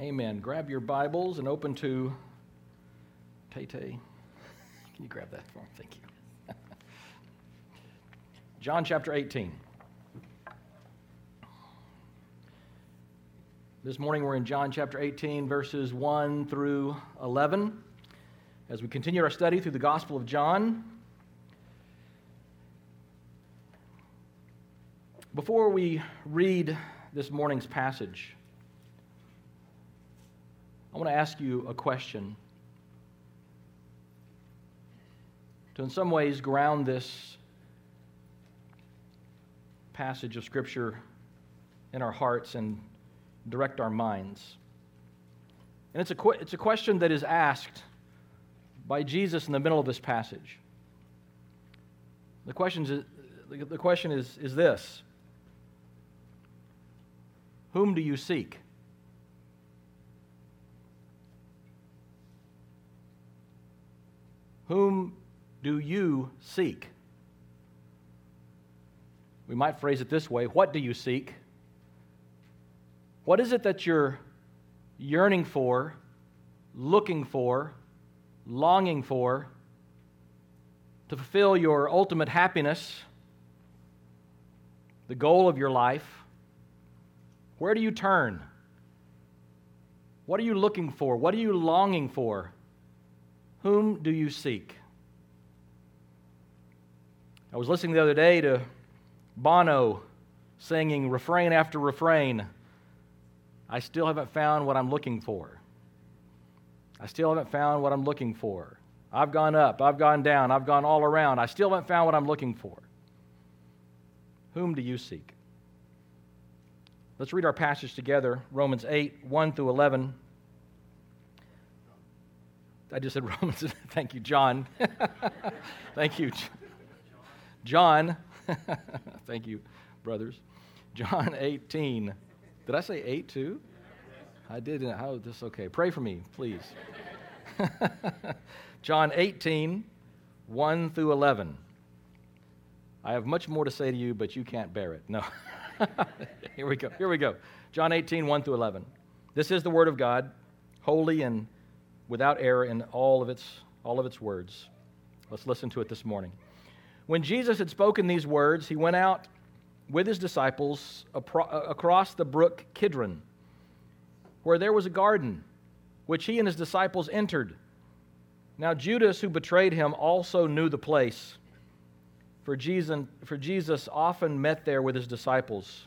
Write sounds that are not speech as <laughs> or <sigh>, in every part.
Amen. Grab your Bibles and open to Tay Tay. Can you grab that for me? Thank you. <laughs> John chapter 18. This morning we're in John chapter 18, verses 1 through 11. As we continue our study through the Gospel of John, before we read this morning's passage, I want to ask you a question to, in some ways, ground this passage of Scripture in our hearts and direct our minds. And it's a, it's a question that is asked by Jesus in the middle of this passage. The, questions is, the question is, is this Whom do you seek? Whom do you seek? We might phrase it this way What do you seek? What is it that you're yearning for, looking for, longing for to fulfill your ultimate happiness, the goal of your life? Where do you turn? What are you looking for? What are you longing for? Whom do you seek? I was listening the other day to Bono singing refrain after refrain I still haven't found what I'm looking for. I still haven't found what I'm looking for. I've gone up, I've gone down, I've gone all around. I still haven't found what I'm looking for. Whom do you seek? Let's read our passage together Romans 8, 1 through 11. I just said <laughs> Romans. Thank you, John. <laughs> Thank you, John. <laughs> Thank you, brothers. John 18. Did I say eight too? I did. How this okay? Pray for me, please. John 18, 1 through 11. I have much more to say to you, but you can't bear it. No. Here we go. Here we go. John 18, 1 through 11. This is the word of God, holy and without error in all of its, all of its words. Let's listen to it this morning. When Jesus had spoken these words, he went out with his disciples uh, across the brook Kidron, where there was a garden, which he and his disciples entered. Now, Judas, who betrayed him, also knew the place, for Jesus, for Jesus often met there with his disciples.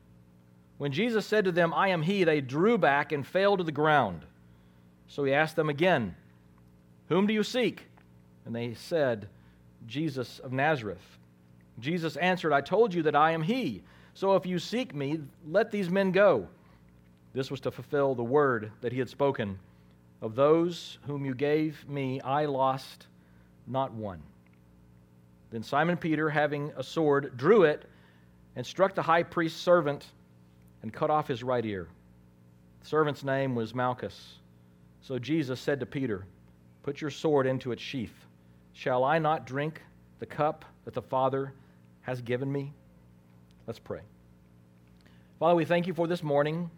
When Jesus said to them, I am he, they drew back and fell to the ground. So he asked them again, Whom do you seek? And they said, Jesus of Nazareth. Jesus answered, I told you that I am he. So if you seek me, let these men go. This was to fulfill the word that he had spoken. Of those whom you gave me, I lost not one. Then Simon Peter, having a sword, drew it and struck the high priest's servant and cut off his right ear. The servant's name was Malchus. So Jesus said to Peter, Put your sword into its sheath. Shall I not drink the cup that the Father has given me? Let's pray. Father, we thank you for this morning.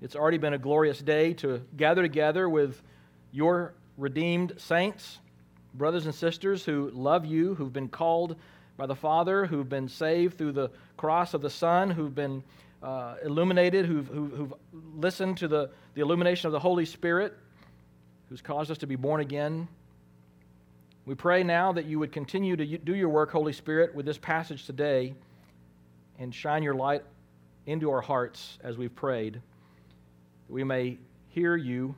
It's already been a glorious day to gather together with your redeemed saints, brothers and sisters who love you, who've been called by the Father, who've been saved through the cross of the Son, who've been uh, illuminated, who've, who've, listened to the, the illumination of the Holy Spirit, who's caused us to be born again we pray now that you would continue to do your work, Holy Spirit, with this passage today and shine your light into our hearts as we've prayed. That we may hear you,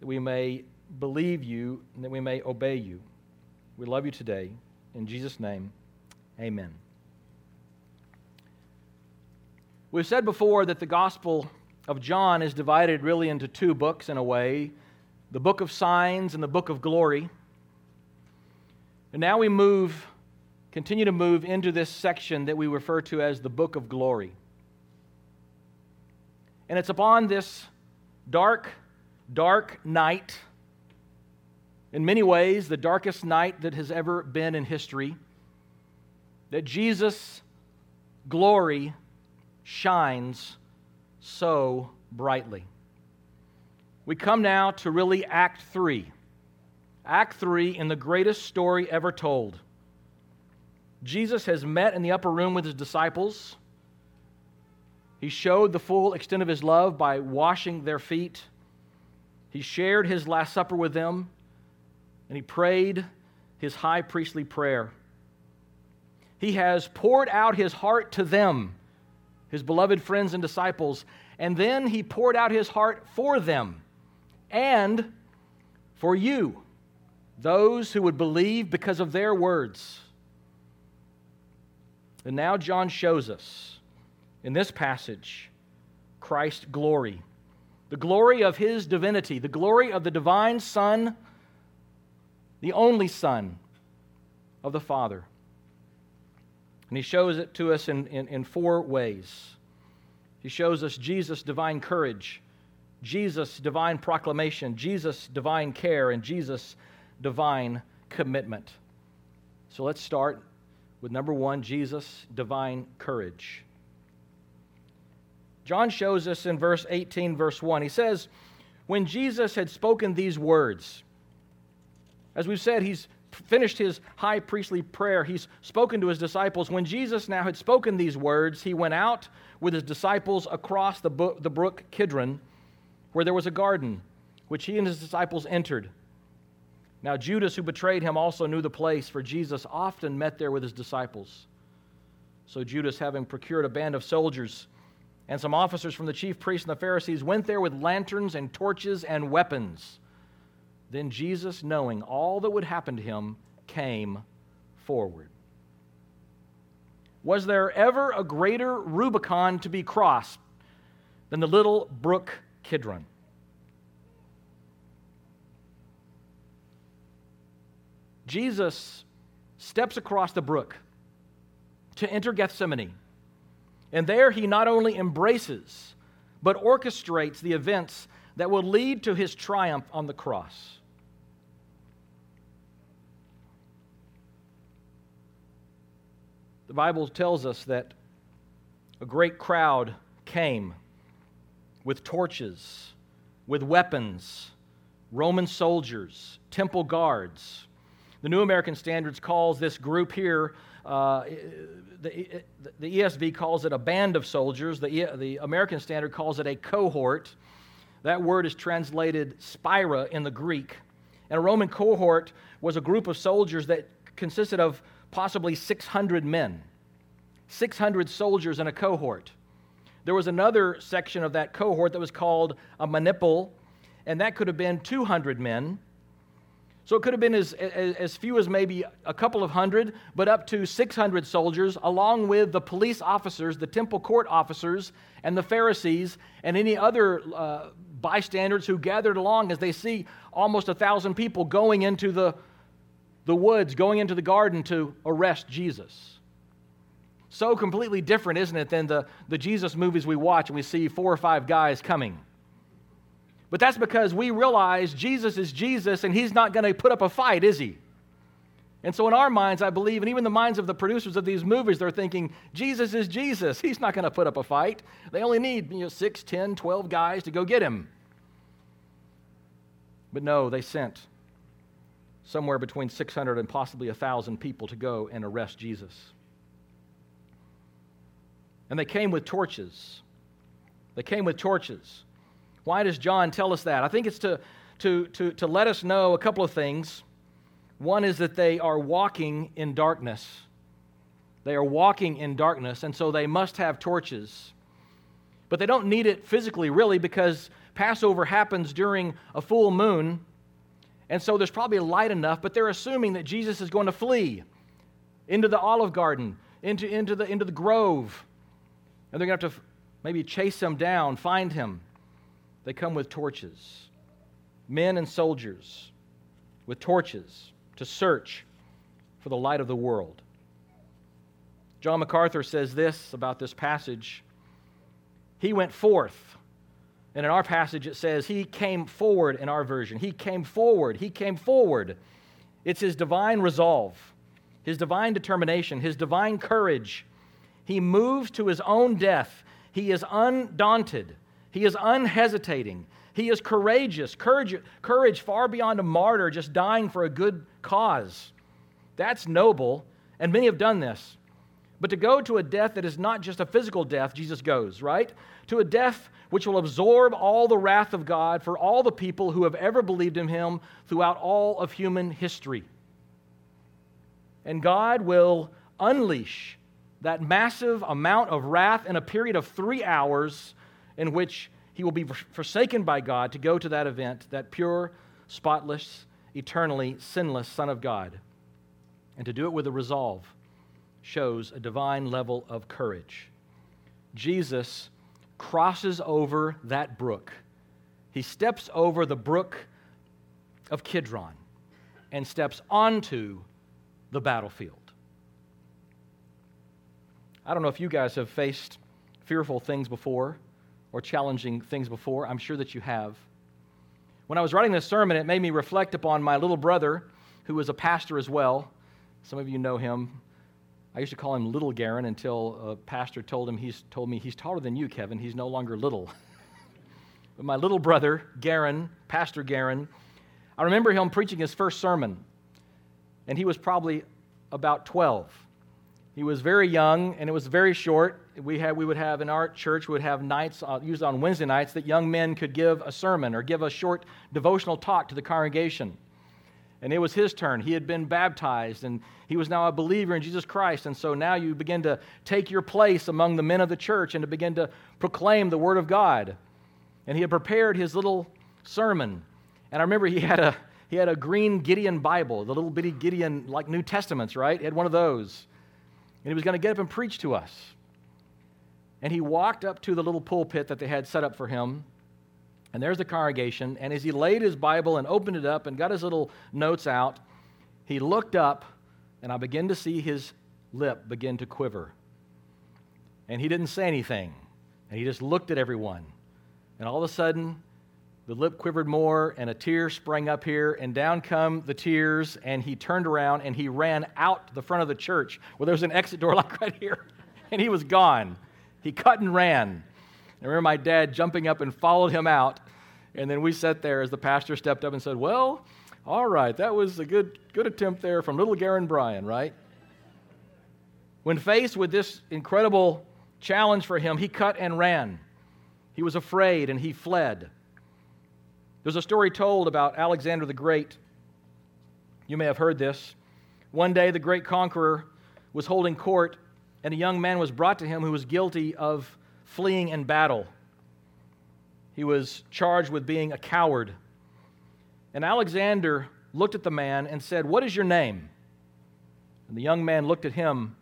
that we may believe you, and that we may obey you. We love you today. In Jesus' name, amen. We've said before that the gospel of John is divided really into two books in a way the book of signs and the book of glory. And now we move, continue to move into this section that we refer to as the book of glory. And it's upon this dark, dark night, in many ways, the darkest night that has ever been in history, that Jesus' glory shines so brightly. We come now to really Act 3. Act 3 in the greatest story ever told. Jesus has met in the upper room with his disciples. He showed the full extent of his love by washing their feet. He shared his Last Supper with them, and he prayed his high priestly prayer. He has poured out his heart to them, his beloved friends and disciples, and then he poured out his heart for them and for you, those who would believe because of their words. And now John shows us in this passage Christ's glory, the glory of his divinity, the glory of the divine Son, the only Son of the Father. And he shows it to us in, in, in four ways. He shows us Jesus' divine courage, Jesus' divine proclamation, Jesus' divine care, and Jesus' divine commitment. So let's start with number one Jesus' divine courage. John shows us in verse 18, verse 1. He says, When Jesus had spoken these words, as we've said, he's finished his high priestly prayer. He's spoken to his disciples. When Jesus now had spoken these words, he went out with his disciples across the, bo- the brook Kidron, where there was a garden, which he and his disciples entered. Now, Judas, who betrayed him, also knew the place, for Jesus often met there with his disciples. So, Judas, having procured a band of soldiers and some officers from the chief priests and the Pharisees, went there with lanterns and torches and weapons. Then Jesus, knowing all that would happen to him, came forward. Was there ever a greater Rubicon to be crossed than the little brook Kidron? Jesus steps across the brook to enter Gethsemane. And there he not only embraces, but orchestrates the events that will lead to his triumph on the cross. The Bible tells us that a great crowd came with torches, with weapons, Roman soldiers, temple guards. The New American Standards calls this group here, uh, the, the ESV calls it a band of soldiers. The, the American Standard calls it a cohort. That word is translated speira in the Greek. And a Roman cohort was a group of soldiers that consisted of possibly 600 men, 600 soldiers in a cohort. There was another section of that cohort that was called a maniple, and that could have been 200 men. So it could have been as, as, as, few as maybe a couple of hundred, but up to 600 soldiers, along with the police officers, the temple court officers, and the Pharisees, and any other uh, bystanders who gathered along as they see almost a thousand people going into the, the woods, going into the garden to arrest Jesus. So completely different, isn't it, than the, the Jesus movies we watch and we see four or five guys coming. But that's because we realize Jesus is Jesus and he's not going to put up a fight, is he? And so, in our minds, I believe, and even the minds of the producers of these movies, they're thinking, Jesus is Jesus. He's not going to put up a fight. They only need you know, 6, 10, 12 guys to go get him. But no, they sent somewhere between 600 and possibly 1,000 people to go and arrest Jesus. And they came with torches. They came with torches. Why does John tell us that? I think it's to, to, to, to let us know a couple of things. One is that they are walking in darkness. They are walking in darkness, and so they must have torches. But they don't need it physically, really, because Passover happens during a full moon, and so there's probably light enough, but they're assuming that Jesus is going to flee into the olive garden, into, into, the, into the grove, and they're going to have to maybe chase him down, find him. They come with torches. Men and soldiers with torches to search for the light of the world. John MacArthur says this about this passage He went forth. And in our passage, it says, He came forward in our version. He came forward. He came forward. It's His divine resolve, His divine determination, His divine courage. He moves to His own death. He is undaunted. He is unhesitating. He is courageous, courage, courage far beyond a martyr just dying for a good cause. That's noble, and many have done this. But to go to a death that is not just a physical death, Jesus goes, right? To a death which will absorb all the wrath of God for all the people who have ever believed in him throughout all of human history. And God will unleash that massive amount of wrath in a period of three hours in which he will be forsaken by God to go to that event, that pure, spotless, eternally sinless Son of God, and to do it with a resolve shows a divine level of courage. Jesus crosses over that brook. He steps over the brook of Kidron and steps onto the battlefield. I don't know if you guys have faced fearful things before or challenging things before. I'm sure that you have. When I was writing this sermon, it made me reflect upon my little brother, who was a pastor as well. Some of you know him. I used to call him Little Garen until a pastor told him he's told me he's taller than you, Kevin. He's no longer little. <laughs> but my little brother, Garen, Pastor Garen, I remember him preaching his first sermon, and he was probably about 12. He was very young, and it was very short. We, had, we would have in our church, we would have nights, uh, used on Wednesday nights, that young men could give a sermon or give a short devotional talk to the congregation and it was his turn. He had been baptized, and he was now a believer in Jesus Christ. And so now you begin to take your place among the men of the church and to begin to proclaim the Word of God. And he had prepared his little sermon. And I remember he had a, he had a green Gideon Bible, the little bitty Gideon, like New Testaments, right? He had one of those. And he was going to get up and preach to us. And he walked up to the little pulpit that they had set up for him. And there's the congregation. And as he laid his Bible and opened it up and got his little notes out, he looked up, and I began to see his lip begin to quiver. And he didn't say anything. And he just looked at everyone. And all of a sudden, the lip quivered more, and a tear sprang up here, and down come the tears. And he turned around and he ran out the front of the church where there was an exit door <laughs> like right here. And he was gone. He cut and ran. I remember my dad jumping up and followed him out. And then we sat there as the pastor stepped up and said, Well, all right, that was a good, good attempt there from little Garen Bryan, right? When faced with this incredible challenge for him, he cut and ran. He was afraid and he fled. There's a story told about Alexander the Great. You may have heard this. One day, the great conqueror was holding court, and a young man was brought to him who was guilty of fleeing in battle. He was charged with being a coward. And Alexander looked at the man and said, What is your name? And the young man looked at him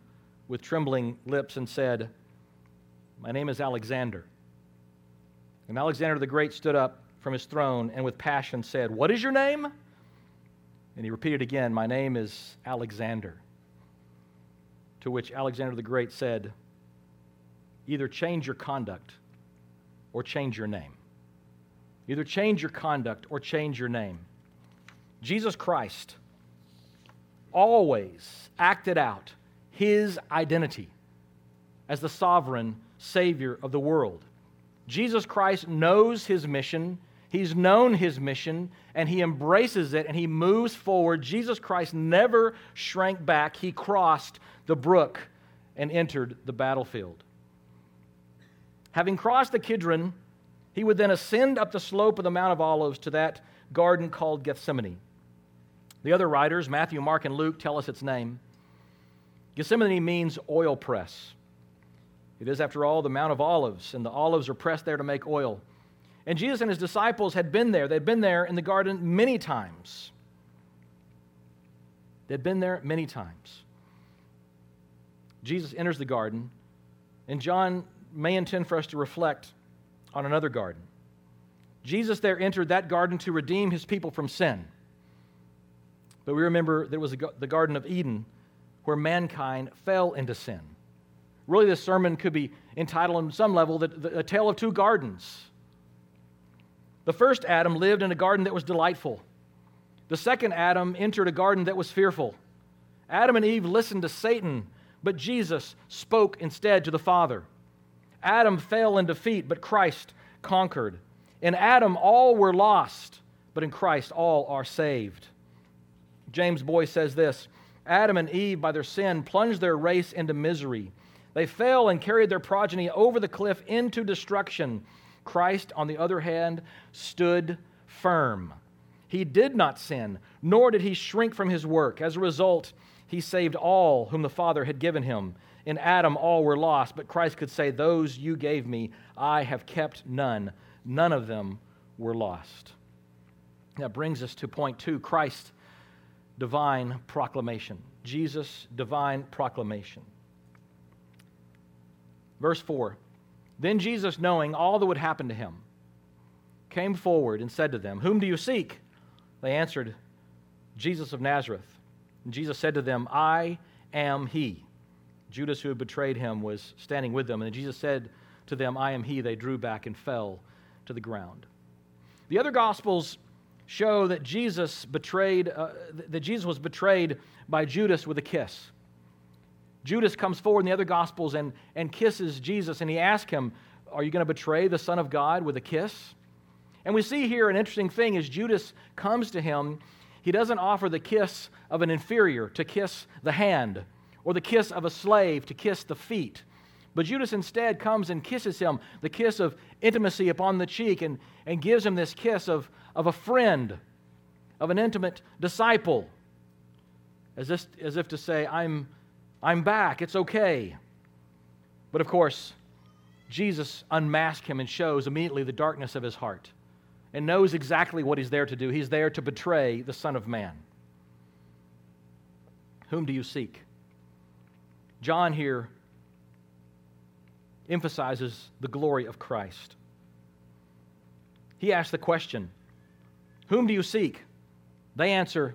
with trembling lips and said, My name is Alexander. And Alexander the Great stood up from his throne and with passion said, What is your name? And he repeated again, My name is Alexander. To which Alexander the Great said, Either change your conduct or change your name. Either change your conduct or change your name. Jesus Christ always acted out his identity as the sovereign Savior of the world. Jesus Christ knows his mission, he's known his mission, and he embraces it and he moves forward. Jesus Christ never shrank back, he crossed the brook and entered the battlefield. Having crossed the Kidron, he would then ascend up the slope of the Mount of Olives to that garden called Gethsemane. The other writers, Matthew, Mark, and Luke, tell us its name. Gethsemane means oil press. It is, after all, the Mount of Olives, and the olives are pressed there to make oil. And Jesus and his disciples had been there. They'd been there in the garden many times. They'd been there many times. Jesus enters the garden, and John may intend for us to reflect on another garden. Jesus there entered that garden to redeem his people from sin. But we remember there was a, the Garden of Eden where mankind fell into sin. Really, this sermon could be entitled on some level the, the, A Tale of Two Gardens. The first Adam lived in a garden that was delightful. The second Adam entered a garden that was fearful. Adam and Eve listened to Satan, but Jesus spoke instead to the Father. Adam fell in defeat, but Christ conquered. In Adam, all were lost, but in Christ, all are saved. James Boice says this Adam and Eve, by their sin, plunged their race into misery. They fell and carried their progeny over the cliff into destruction. Christ, on the other hand, stood firm. He did not sin, nor did he shrink from his work. As a result, he saved all whom the Father had given him. In Adam, all were lost, but Christ could say, Those you gave me, I have kept none. None of them were lost. That brings us to point two Christ's divine proclamation. Jesus' divine proclamation. Verse 4 Then Jesus, knowing all that would happen to him, came forward and said to them, Whom do you seek? They answered, Jesus of Nazareth. And Jesus said to them, I am he. Judas, who had betrayed him, was standing with them. And Jesus said to them, I am he. They drew back and fell to the ground. The other Gospels show that Jesus betrayed, uh, that Jesus was betrayed by Judas with a kiss. Judas comes forward in the other Gospels and, and kisses Jesus, and he asks him, Are you going to betray the Son of God with a kiss? And we see here an interesting thing as Judas comes to him, he doesn't offer the kiss of an inferior to kiss the hand, or the kiss of a slave to kiss the feet. But Judas instead comes and kisses him, the kiss of intimacy upon the cheek, and, and gives him this kiss of, of a friend, of an intimate disciple, as if, as if to say, I'm, I'm back, it's okay. But of course, Jesus unmasks him and shows immediately the darkness of his heart and knows exactly what he's there to do. He's there to betray the Son of Man. Whom do you seek? John here emphasizes the glory of Christ. He asks the question, Whom do you seek? They answer,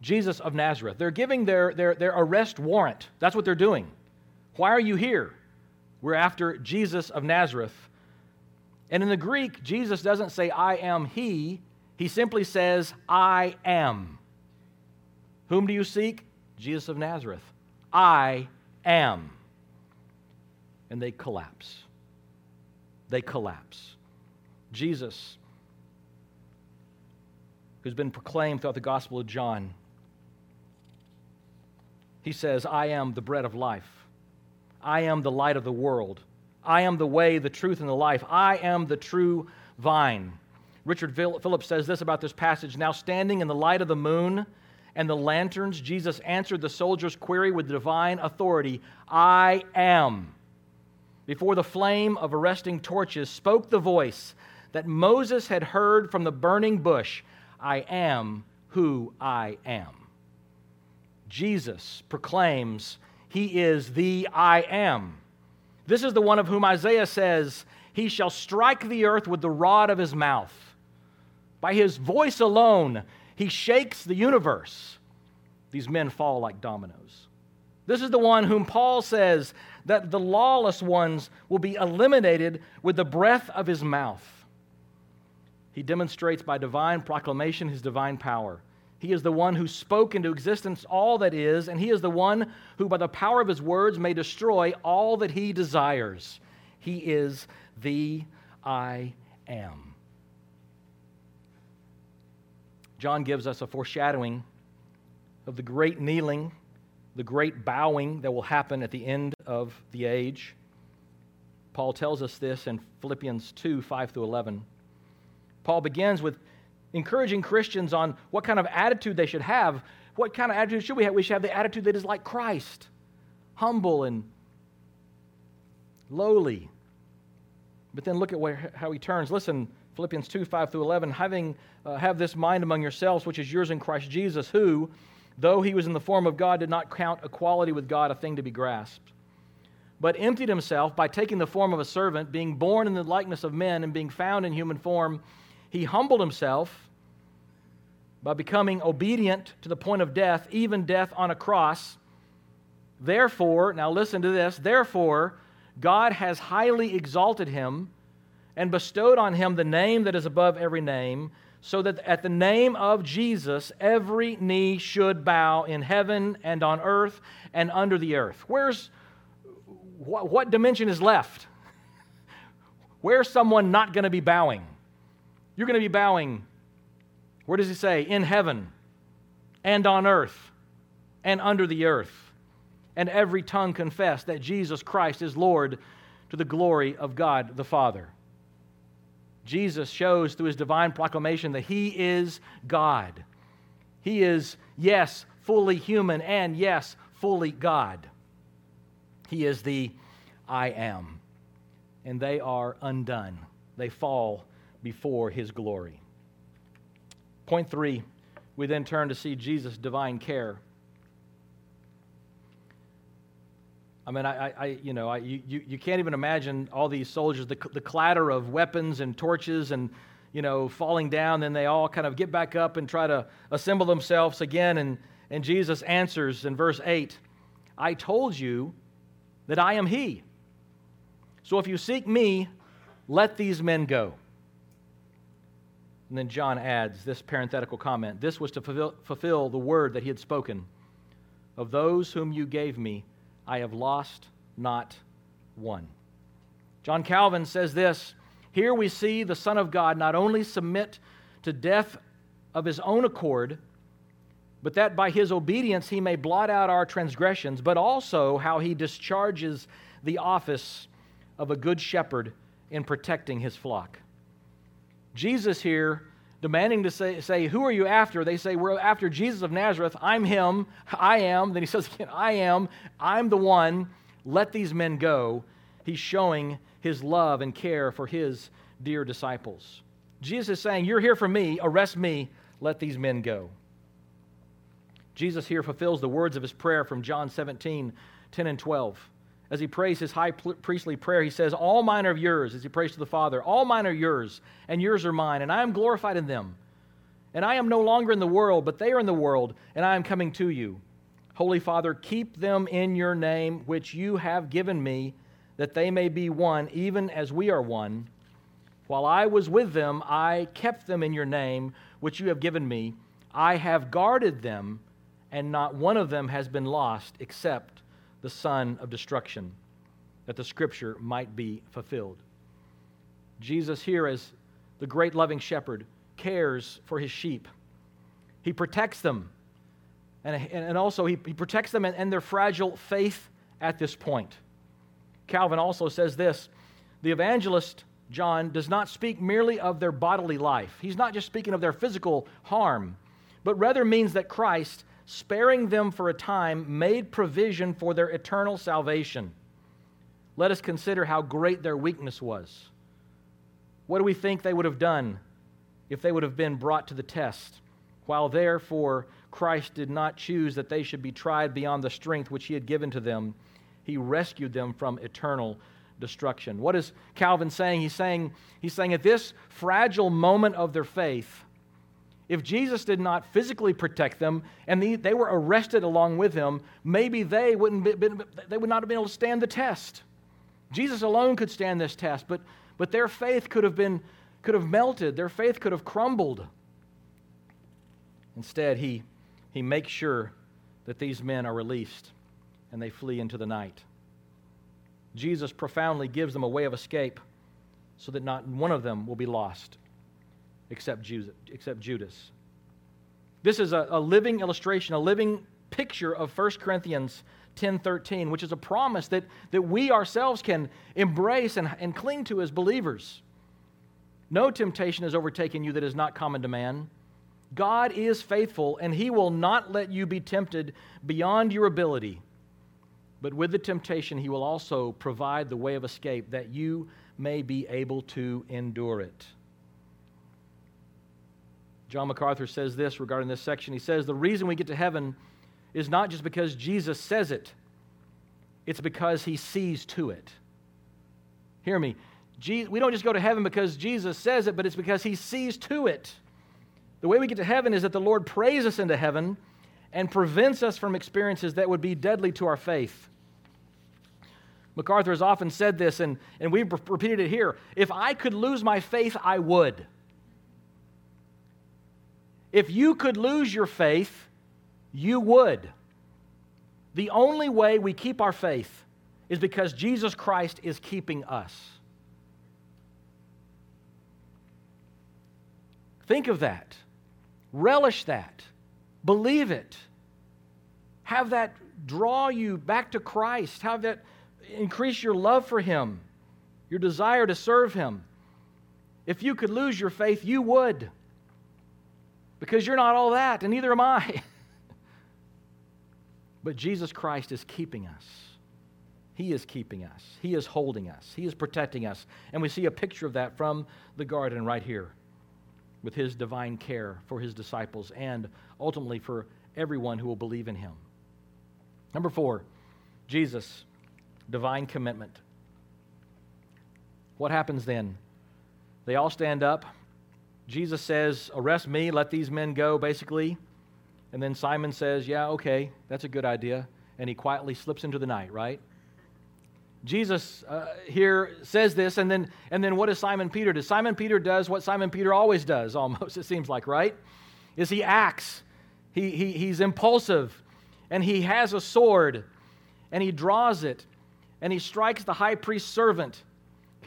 Jesus of Nazareth. They're giving their, their, their arrest warrant. That's what they're doing. Why are you here? We're after Jesus of Nazareth. And in the Greek, Jesus doesn't say, I am he. He simply says, I am. Whom do you seek? Jesus of Nazareth. I am and they collapse. They collapse. Jesus, who's been proclaimed throughout the Gospel of John, he says, I am the bread of life. I am the light of the world. I am the way, the truth, and the life. I am the true vine. Richard Phillips says this about this passage Now, standing in the light of the moon and the lanterns, Jesus answered the soldier's query with divine authority I am before the flame of arresting torches, spoke the voice that Moses had heard from the burning bush I am who I am. Jesus proclaims he is the I am. This is the one of whom Isaiah says, He shall strike the earth with the rod of his mouth. By his voice alone, he shakes the universe. These men fall like dominoes. This is the one whom Paul says that the lawless ones will be eliminated with the breath of his mouth. He demonstrates by divine proclamation his divine power. He is the one who spoke into existence all that is, and he is the one who, by the power of his words, may destroy all that he desires. He is the I am. John gives us a foreshadowing of the great kneeling the great bowing that will happen at the end of the age. Paul tells us this in Philippians 2 5 through 11. Paul begins with encouraging Christians on what kind of attitude they should have. What kind of attitude should we have? We should have the attitude that is like Christ, humble and lowly. But then look at where, how he turns. Listen, Philippians 2 5 through 11. Having uh, have this mind among yourselves, which is yours in Christ Jesus, who, though he was in the form of God, did not count equality with God a thing to be grasped, but emptied himself by taking the form of a servant, being born in the likeness of men, and being found in human form. He humbled himself by becoming obedient to the point of death, even death on a cross. Therefore, now listen to this, therefore, God has highly exalted him and bestowed on him the name that is above every name, so that at the name of Jesus every knee should bow in heaven and on earth and under the earth. Where's what, what dimension is left? <laughs> Where's someone not going to be bowing? You're going to be bowing, where does he say? In heaven and on earth and under the earth. And every tongue confess that Jesus Christ is Lord to the glory of God the Father. Jesus shows through his divine proclamation that he is God. He is, yes, fully human, and yes, fully God. He is the I am. And they are undone, they fall before his glory. Point three, we then turn to see Jesus' divine care. I mean, I, I you know, I, you, you can't even imagine all these soldiers, the, the clatter of weapons and torches and, you know, falling down. Then they all kind of get back up and try to assemble themselves again. And, and Jesus answers in verse 8 I told you that I am He. So if you seek me, let these men go. And then John adds this parenthetical comment this was to fulfill, fulfill, the word that he had spoken Of those whom you gave me, I have lost not one. John Calvin says this Here we see the Son of God not only submit to death of his own accord, but that by his obedience he may blot out our transgressions, but also how he discharges the office of a good shepherd in protecting his flock. Jesus here demanding to say, say, Who are you after? They say, We're after Jesus of Nazareth. I'm him. I am. Then he <laughs> says again, I am. I'm the one. Let these men go. He's showing his love and care for his dear disciples. Jesus is saying, You're here for me. Arrest me. Let these men go. Jesus here fulfills the words of his prayer from John 17, 10 and 12. As he prays his high priestly prayer, he says, All mine are yours, as he prays to the Father. All mine are yours, and yours are mine, and I am glorified in them. And I am no longer in the world, but they are in the world, and I am coming to you. Holy Father, keep them in your name, which you have given me, that they may be one, even as we are one. While I was with them, I kept them in your name, which you have given me. I have guarded them and not one of them has been lost except the son of destruction, that the scripture might be fulfilled. Jesus, here as the great loving shepherd, cares for his sheep. He protects them, and, and also he, he protects them and, and their fragile faith at this point. Calvin also says this the evangelist John does not speak merely of their bodily life. He's not just speaking of their physical harm, but rather means that Christ sparing them for a time, made provision for their eternal salvation. Let us consider how great their weakness was. What do we think they would have done if they would have been brought to the test? While therefore Christ did not choose that they should be tried beyond the strength which he had given to them, he rescued them from eternal destruction. What is Calvin saying? He's saying, he's saying at this fragile moment of their faith, if Jesus did not physically protect them and they were arrested along with him, maybe they, wouldn't be, they would not have been able to stand the test. Jesus alone could stand this test, but, but their faith could have, been, could have melted, their faith could have crumbled. Instead, he, he makes sure that these men are released and they flee into the night. Jesus profoundly gives them a way of escape so that not one of them will be lost except Judas. This is a, a living illustration, a living picture of 1 Corinthians 10:13, which is a promise that, that we ourselves can embrace and, and cling to as believers. No temptation has overtaken you that is not common to man. God is faithful, and he will not let you be tempted beyond your ability. But with the temptation, he will also provide the way of escape that you may be able to endure it. John MacArthur says this regarding this section. He says, The reason we get to heaven is not just because Jesus says it, it's because he sees to it. Hear me. We don't just go to heaven because Jesus says it, but it's because he sees to it. The way we get to heaven is that the Lord prays us into heaven and prevents us from experiences that would be deadly to our faith. MacArthur has often said this, and, and we've repeated it here. If I could lose my faith, I would. If you could lose your faith, you would. The only way we keep our faith is because Jesus Christ is keeping us. Think of that. Relish that. Believe it. Have that draw you back to Christ. Have that increase your love for Him, your desire to serve Him. If you could lose your faith, you would. Because you're not all that, and neither am I. <laughs> but Jesus Christ is keeping us. He is keeping us. He is holding us. He is protecting us. And we see a picture of that from the garden right here with his divine care for his disciples and ultimately for everyone who will believe in him. Number four, Jesus divine commitment. What happens then? They all stand up. Jesus says, Arrest me, let these men go, basically. And then Simon says, Yeah, okay, that's a good idea. And he quietly slips into the night, right? Jesus uh, here says this, and then, and then what does Simon Peter do? Simon Peter does what Simon Peter always does, almost, it seems like, right? Is he acts. He, he, he's impulsive, and he has a sword, and he draws it, and he strikes the high priest's servant.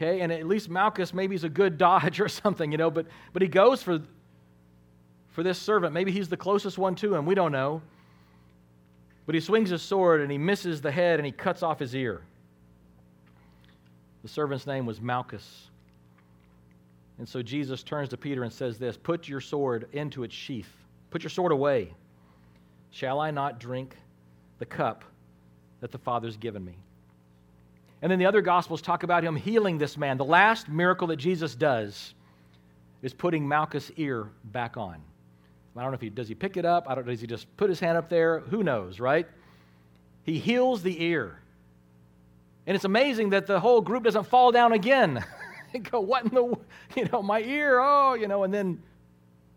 Okay, and at least Malchus maybe he's a good dodge or <laughs> something, you know, but, but he goes for, for this servant. Maybe he's the closest one to him. We don't know. But he swings his sword and he misses the head and he cuts off his ear. The servant's name was Malchus. And so Jesus turns to Peter and says this Put your sword into its sheath, put your sword away. Shall I not drink the cup that the Father's given me? And then the other Gospels talk about him healing this man. The last miracle that Jesus does is putting Malchus' ear back on. I don't know if he does he pick it up. I don't. Does he just put his hand up there? Who knows, right? He heals the ear. And it's amazing that the whole group doesn't fall down again. <laughs> And go, what in the, you know, my ear, oh, you know, and then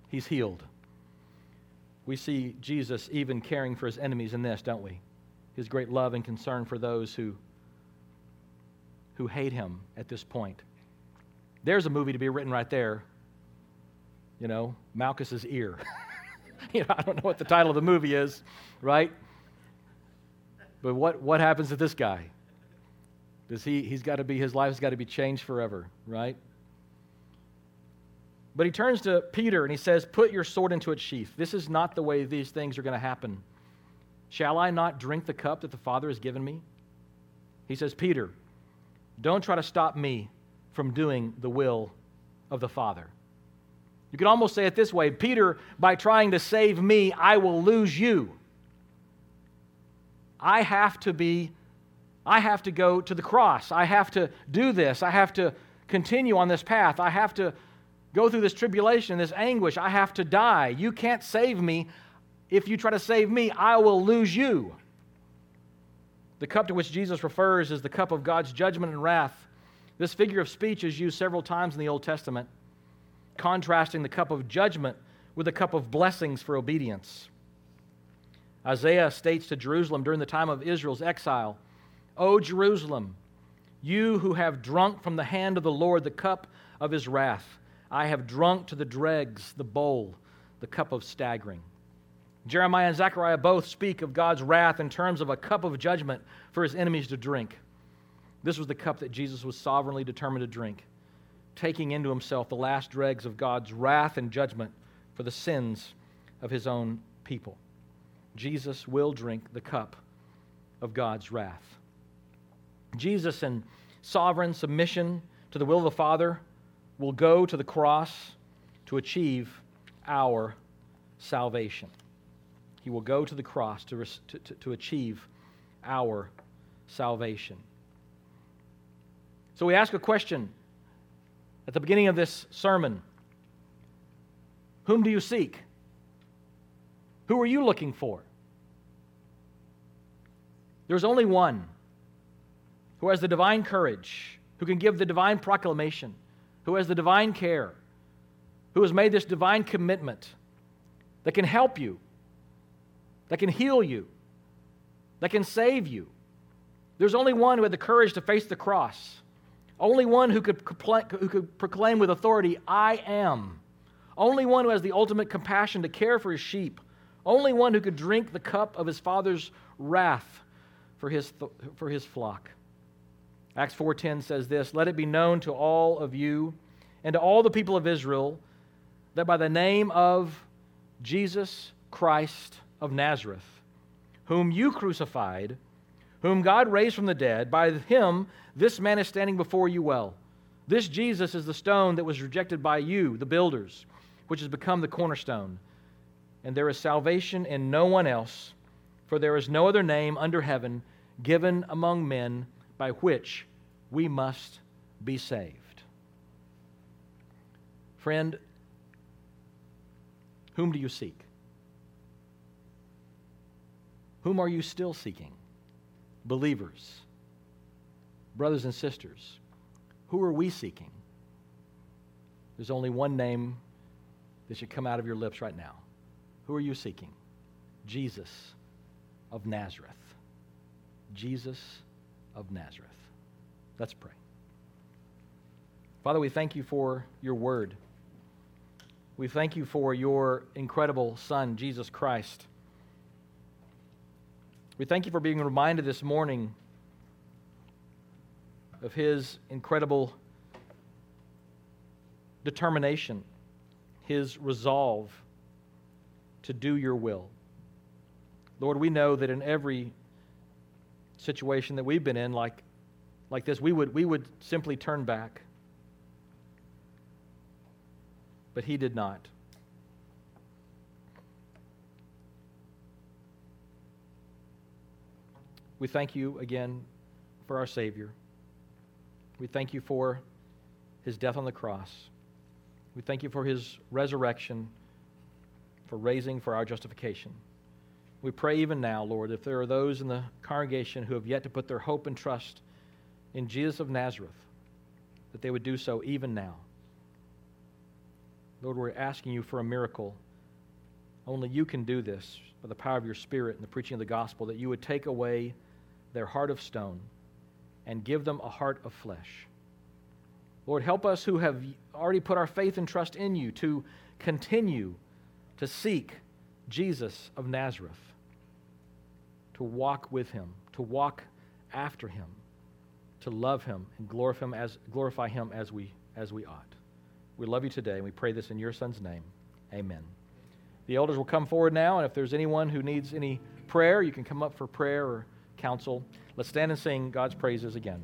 he's healed. We see Jesus even caring for his enemies in this, don't we? His great love and concern for those who who hate him at this point. There's a movie to be written right there. You know, Malchus's ear. <laughs> you know, I don't know what the title of the movie is, right? But what, what happens to this guy? Does he, he's got to be, his life's got to be changed forever, right? But he turns to Peter and he says, Put your sword into its sheath. This is not the way these things are going to happen. Shall I not drink the cup that the Father has given me? He says, Peter, don't try to stop me from doing the will of the Father. You could almost say it this way Peter, by trying to save me, I will lose you. I have to be, I have to go to the cross. I have to do this. I have to continue on this path. I have to go through this tribulation, this anguish. I have to die. You can't save me. If you try to save me, I will lose you. The cup to which Jesus refers is the cup of God's judgment and wrath. This figure of speech is used several times in the Old Testament, contrasting the cup of judgment with the cup of blessings for obedience. Isaiah states to Jerusalem during the time of Israel's exile O Jerusalem, you who have drunk from the hand of the Lord the cup of his wrath, I have drunk to the dregs the bowl, the cup of staggering. Jeremiah and Zechariah both speak of God's wrath in terms of a cup of judgment for his enemies to drink. This was the cup that Jesus was sovereignly determined to drink, taking into himself the last dregs of God's wrath and judgment for the sins of his own people. Jesus will drink the cup of God's wrath. Jesus, in sovereign submission to the will of the Father, will go to the cross to achieve our salvation. He will go to the cross to, to, to achieve our salvation. So we ask a question at the beginning of this sermon Whom do you seek? Who are you looking for? There's only one. who has the divine courage, who can give the divine proclamation, who has the divine care, who has made this divine commitment that can help you, that can heal you, that can save you. There's only one who had the courage to face the cross, only one who could, who could proclaim with authority, I am. Only one who has the ultimate compassion to care for his sheep. Only one who could drink the cup of his father's wrath for his, for his flock. Acts 4:10 says this, "Let it be known to all of you and to all the people of Israel that by the name of Jesus Christ of Nazareth, whom you crucified, whom God raised from the dead, by him this man is standing before you well. This Jesus is the stone that was rejected by you, the builders, which has become the cornerstone. And there is salvation in no one else, for there is no other name under heaven given among men by which we must be saved. Friend, whom do you seek? Whom are you still seeking? Believers, brothers and sisters, who are we seeking? There's only one name that should come out of your lips right now. Who are you seeking? Jesus of Nazareth. Jesus of Nazareth. Let's pray. Father, we thank you for your word. We thank you for your incredible Son, Jesus Christ. We thank you for being reminded this morning of his incredible determination, his resolve to do your will. Lord, we know that in every situation that we've been in, like, like this, we would, we would simply turn back. But he did not. We thank you again for our Savior. We thank you for his death on the cross. We thank you for his resurrection, for raising for our justification. We pray even now, Lord, if there are those in the congregation who have yet to put their hope and trust in Jesus of Nazareth, that they would do so even now. Lord, we're asking you for a miracle. Only you can do this by the power of your Spirit and the preaching of the gospel, that you would take away their heart of stone and give them a heart of flesh. Lord, help us who have already put our faith and trust in you to continue to seek Jesus of Nazareth, to walk with him, to walk after him, to love him and glorify him as, glorify him as, we, as we ought. We love you today, and we pray this in your Son's name. Amen. The elders will come forward now, and if there's anyone who needs any prayer, you can come up for prayer or counsel. Let's stand and sing God's praises again.